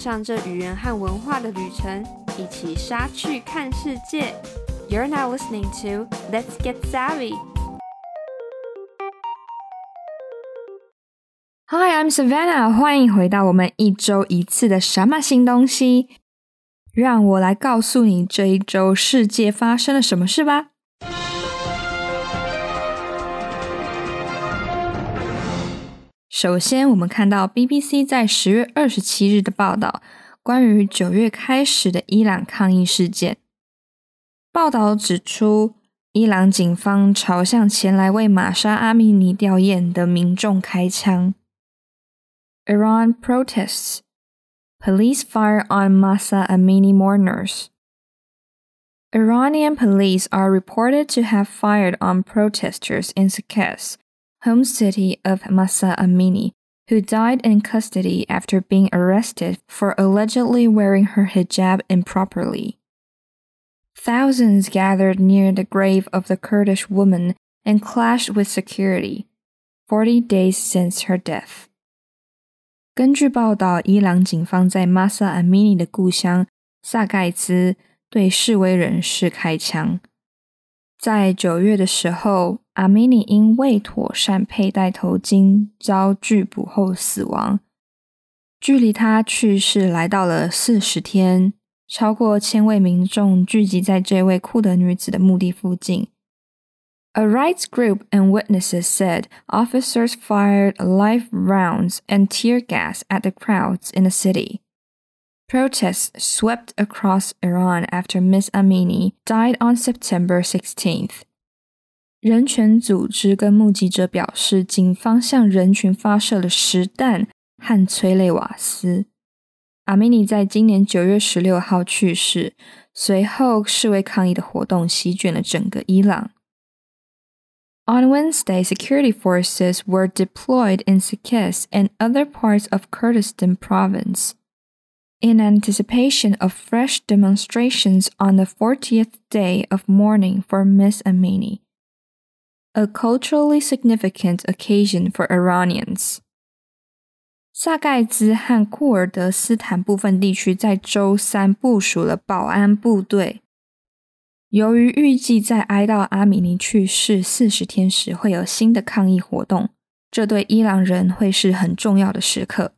上这语言和文化的旅程，一起杀去看世界。You're now listening to Let's Get Savvy. Hi, I'm Savannah，欢迎回到我们一周一次的什么新东西？让我来告诉你这一周世界发生了什么事吧。首先，我们看到 BBC 在十月二十七日的报道，关于九月开始的伊朗抗议事件。报道指出，伊朗警方朝向前来为玛莎·阿米尼吊唁的民众开枪。Iran protests. Police fire on Mahsa Amini mourners. Iranian police are reported to have fired on protesters in Saqqez, home city of Mahsa Amini, who died in custody after being arrested for allegedly wearing her hijab improperly. Thousands gathered near the grave of the Kurdish woman and clashed with security, 40 days since her death. 根据报道，伊朗警方在 Mahsa Amini 的故乡萨盖兹对示威人士开枪。在九月的时候，阿米尼因未妥善佩戴头巾遭拒捕后死亡。距离他去世来到了四十天，超过千位民众聚集在这位酷德女子的墓地附近。A rights group and witnesses said officers fired live rounds and tear gas at the crowds in the city. Protests swept across Iran after Ms. Amini died on September 16th. 人权组织跟目击者表示，警方向人群发射了实弹和催泪瓦斯。阿米尼在今年九月十六号去世，随后示威抗议的活动席卷了整个伊朗。On Wednesday, security forces were deployed in Saqqez and other parts of Kurdistan province in anticipation of fresh demonstrations on the 40th day of mourning for Miss Amini, a culturally significant occasion for Iranians. 萨盖兹和库尔德斯坦部分地区在周三部署了保安部队。由于预计在哀悼阿米尼去世四十天时会有新的抗议活动，这对伊朗人会是很重要的时刻。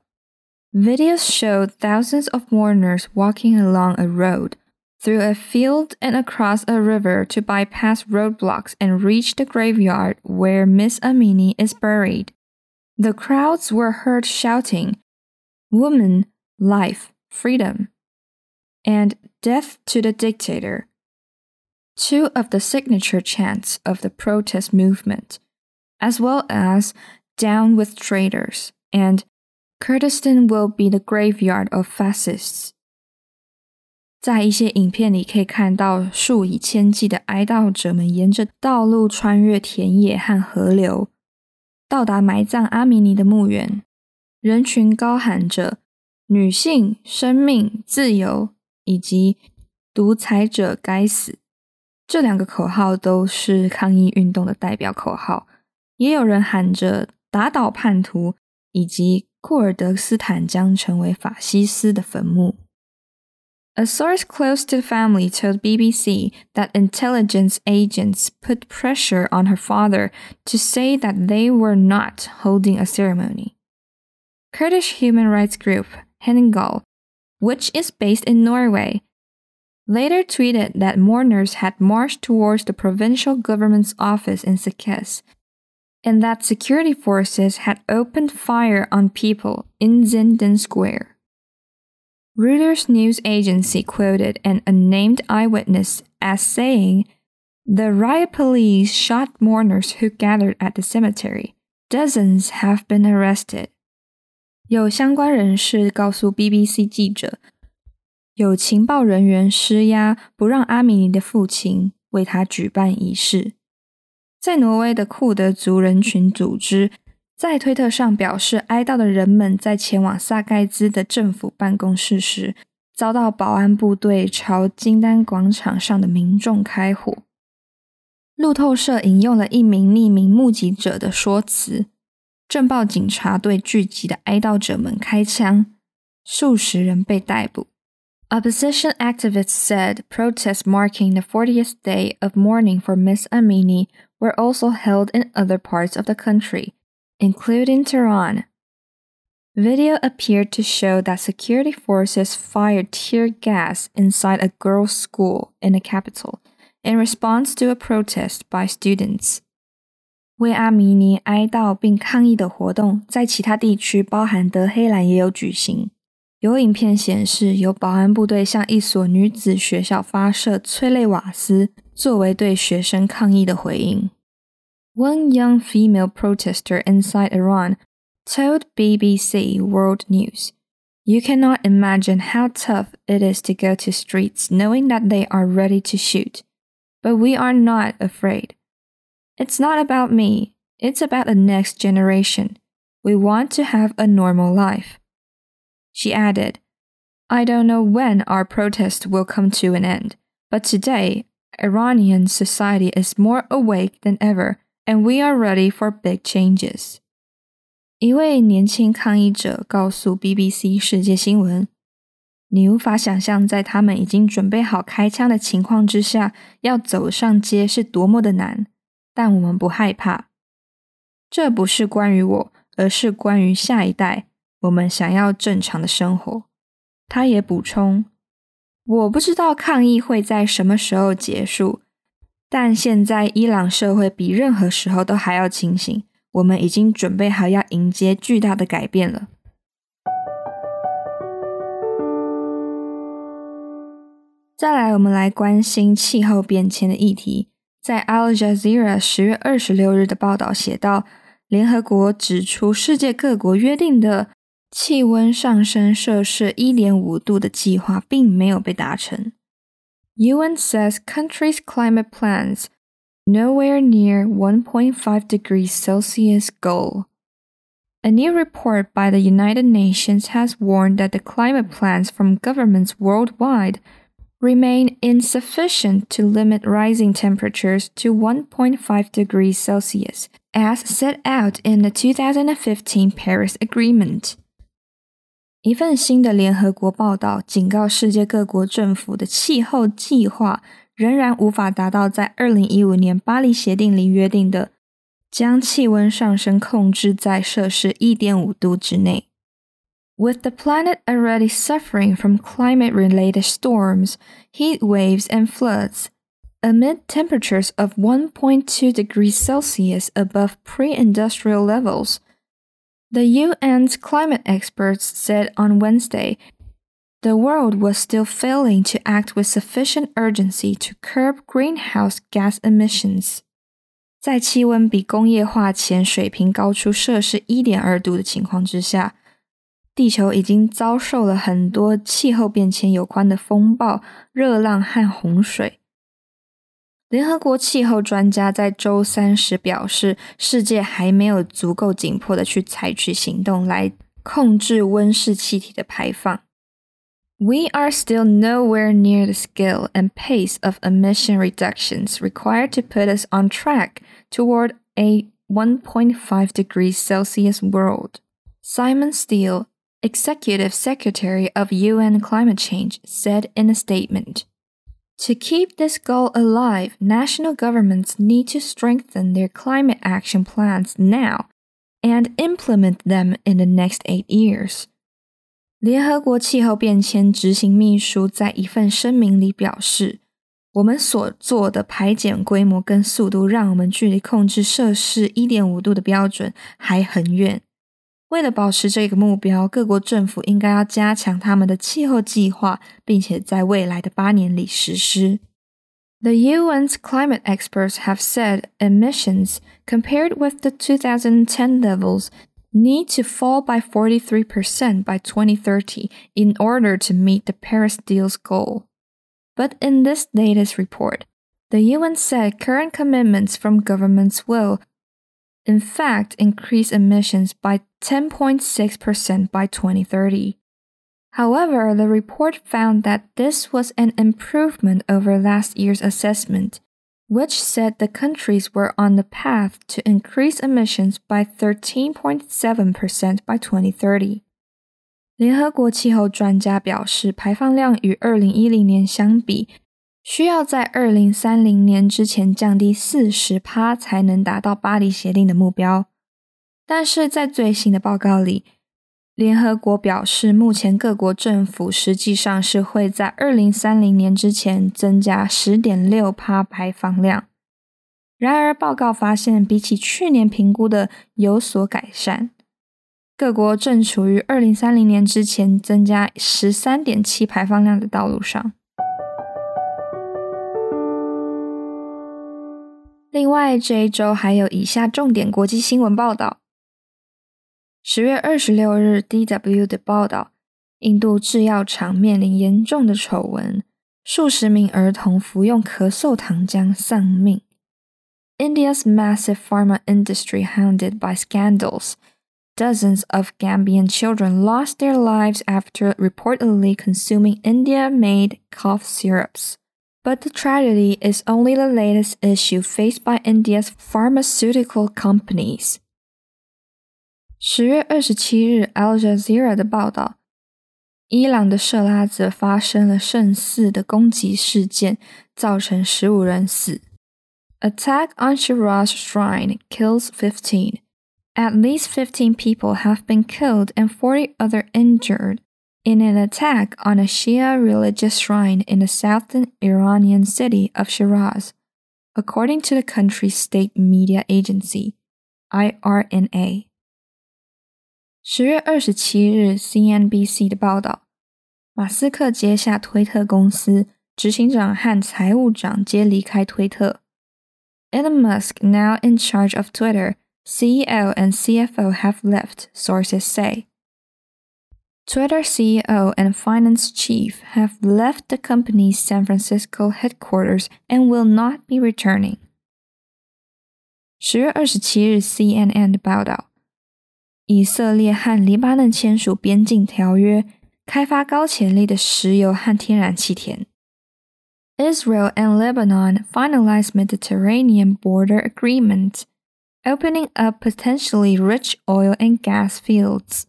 Videos showed thousands of mourners walking along a road, through a field and across a river to bypass roadblocks and reach the graveyard where Miss Amini is buried. The crowds were heard shouting, Woman, life, freedom, and death to the dictator. Two of the signature chants of the protest movement, as well as Down with Traitors and Kurdistan will be the graveyard of fascists。在一些影片里可以看到数以千计的哀悼者们沿着道路穿越田野和河流，到达埋葬阿米尼的墓园。人群高喊着“女性、生命、自由”以及“独裁者该死”这两个口号，都是抗议运动的代表口号。也有人喊着“打倒叛徒”以及。库尔德斯坦将成为法西斯的坟墓。A source close to the family told BBC that intelligence agents put pressure on her father to say that they were not holding a ceremony. Kurdish human rights group Hengaw, which is based in Norway, later tweeted that mourners had marched towards the provincial government's office in Saqqez and that security forces had opened fire on people in Zindan Square. Reuters news agency quoted an unnamed eyewitness as saying, The riot police shot mourners who gathered at the cemetery. Dozens have been arrested. 有相关人士告诉 BBC 记者，有情报人员施压，不让阿米尼的父亲为他举办仪式。 在挪威的库德族人群组织在推特上表示，哀悼的人们在前往萨盖兹的政府办公室时，遭到保安部队朝金丹广场上的民众开火。路透社引用了一名匿名目击者的说辞：“镇暴警察对聚集的哀悼者们开枪，数十人被逮捕。Opposition activists said protests marking the 40th day of mourning for Miss Amini were also held in other parts of the country, including Tehran. Video appeared to show that security forces fired tear gas inside a girls' school in the capital in response to a protest by students. 为阿米尼哀悼并抗议的活动在其他地区，包含德黑兰也有举行。有影片显示，有保安部队向一所女子学校发射催泪瓦斯， 作为对学生抗议的回应。One young female protester inside Iran told BBC World News, You cannot imagine how tough it is to go to streets knowing that they are ready to shoot. But we are not afraid. It's not about me, it's about the next generation. We want to have a normal life. She added, I don't know when our protest will come to an end, but today, Iranian society is more awake than ever, and we are ready for big changes. 一位年轻抗议者告诉 BBC 世界新闻：“你无法想象，在他们已经准备好开枪的情况之下，要走上街是多么的难。但我们不害怕。这不是关于我，而是关于下一代。”我们想要正常的生活。他也补充：“我不知道抗议会在什么时候结束，但现在伊朗社会比任何时候都还要清醒。我们已经准备好要迎接巨大的改变了。”再来，我们来关心气候变迁的议题。在 Al Jazeera 十月二十六日的报道写道：“联合国指出，世界各国约定的。”气温上升摄氏1.5度的计划并没有被达成。UN says countries' climate plans nowhere near 1.5 degrees Celsius goal. A new report by the United Nations has warned that the climate plans from governments worldwide remain insufficient to limit rising temperatures to 1.5 degrees Celsius, as set out in the 2015 Paris Agreement. 一份新的联合国报道警告，世界各国政府的气候计划仍然无法达到在二零一五年巴黎协定里约定的将气温上升控制在摄氏一点五度之内。With the planet already suffering from climate-related storms, heat waves, and floods, amid temperatures of 1.2 degrees Celsius above pre-industrial levels. The UN's climate experts said on Wednesday the world was still failing to act with sufficient urgency to curb greenhouse gas emissions. 在气温比工业化前水平高出摄氏一点二度的情况之下，地球已经遭受了很多气候变迁有关的风暴、热浪和洪水。 联合国气候专家在周三时表示，世界还没有足够紧迫的去采取行动来控制温室气体的排放。We are still nowhere near the scale and pace of emission reductions required to put us on track toward a 1.5 degrees Celsius world. Simon Stiell, Executive Secretary of UN Climate Change, said in a statement. To keep this goal alive, national governments need to strengthen their climate action plans now and implement them in the next eight years. 联合国气候变迁执行秘书在一份声明里表示：“我们所做的排减规模跟速度，让我们距离控制摄氏一点五度的标准还很远。 为了保持这个目标，各国政府应该要加强他们的气候计划，并且在未来的八年里实施。The UN's climate experts have said emissions, compared with the 2010 levels, need to fall by 43% by 2030 in order to meet the Paris deal's goal. But in this latest report, the UN said current commitments from governments will, in fact, increase emissions by 10.6% by 2030. However, the report found that this was an improvement over last year's assessment, which said the countries were on the path to increase emissions by 13.7% by 2030. 联合国气候专家表示，排放量与二零一零年相比， 需要在二零三零年之前降低四十趴，才能达到巴黎协定的目标。但是在最新的报告里，联合国表示，目前各国政府实际上是会在二零三零年之前增加十点六帕排放量。然而，报告发现，比起去年评估的有所改善。各国正处于二零三零年之前增加十三点七排放量的道路上。另外，这一周还有以下重点国际新闻报道：十月二十六日，DW 的报道，印度制药厂面临严重的丑闻，数十名儿童服用咳嗽糖浆丧命。India's massive pharma industry hounded by scandals. Dozens of Gambian children lost their lives after reportedly consuming India made cough syrups. But the tragedy is only the latest issue faced by India's pharmaceutical companies. 十月二十七日，《Al Jazeera》的报道，伊朗的设拉子发生了圣寺的攻击事件，造成十五人死。Attack on Shiraz Shrine kills fifteen. At least 15 people have been killed and 40 other injured in an attack on a Shia religious shrine in the southern Iranian city of Shiraz, according to the country's state media agency, IRNA. 十月二十七日，CNBC 的报道，马斯克接下推特公司，执行长和财务长皆离开推特。Elon Musk, now in charge of Twitter, CEO and CFO have left, sources say. Twitter CEO and finance chief have left the company's San Francisco headquarters and will not be returning. 十月二十七日，CNN 的报道，以色列和黎巴嫩签署边境条约，开发高潜力的石油和天然气田。Israel and Lebanon finalized Mediterranean border agreement opening up potentially rich oil and gas fields.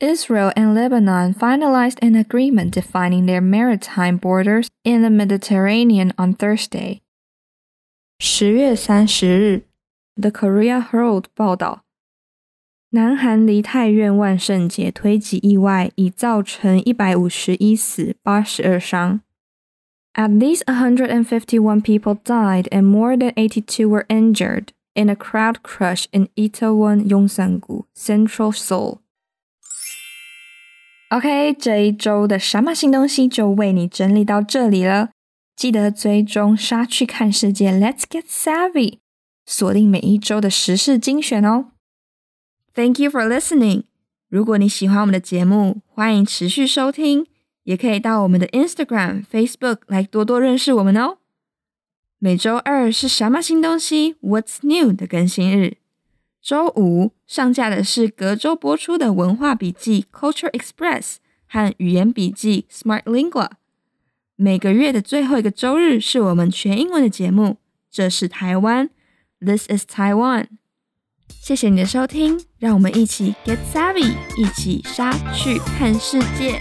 Israel and Lebanon finalized an agreement defining their maritime borders in the Mediterranean on Thursday. 十月三十日，The Korea Herald 报道，南韩梨泰院万圣节推挤意外已造成一百五十一死、八十二伤。At least 151 people died and more than 82 were injured in a crowd crush in Itaewon Yongsan-gu, Central Seoul. OK，这一周的什么新东西就为你整理到这里了。记得追踪“杀去看世界 ”，Let's get savvy，锁定每一周的时事精选哦。Thank you for listening。如果你喜欢我们的节目，欢迎持续收听，也可以到我们的 Instagram、Facebook 来多多认识我们哦。每周二是什么新东西？What's new 的更新日。周五上架的是隔周播出的文化笔记 Culture Express 和语言笔记 Smart Lingua。每个月的最后一个周日是我们全英文的节目。这是台湾，This is Taiwan。谢谢你的收听，让我们一起 Get Savvy，一起杀去看世界。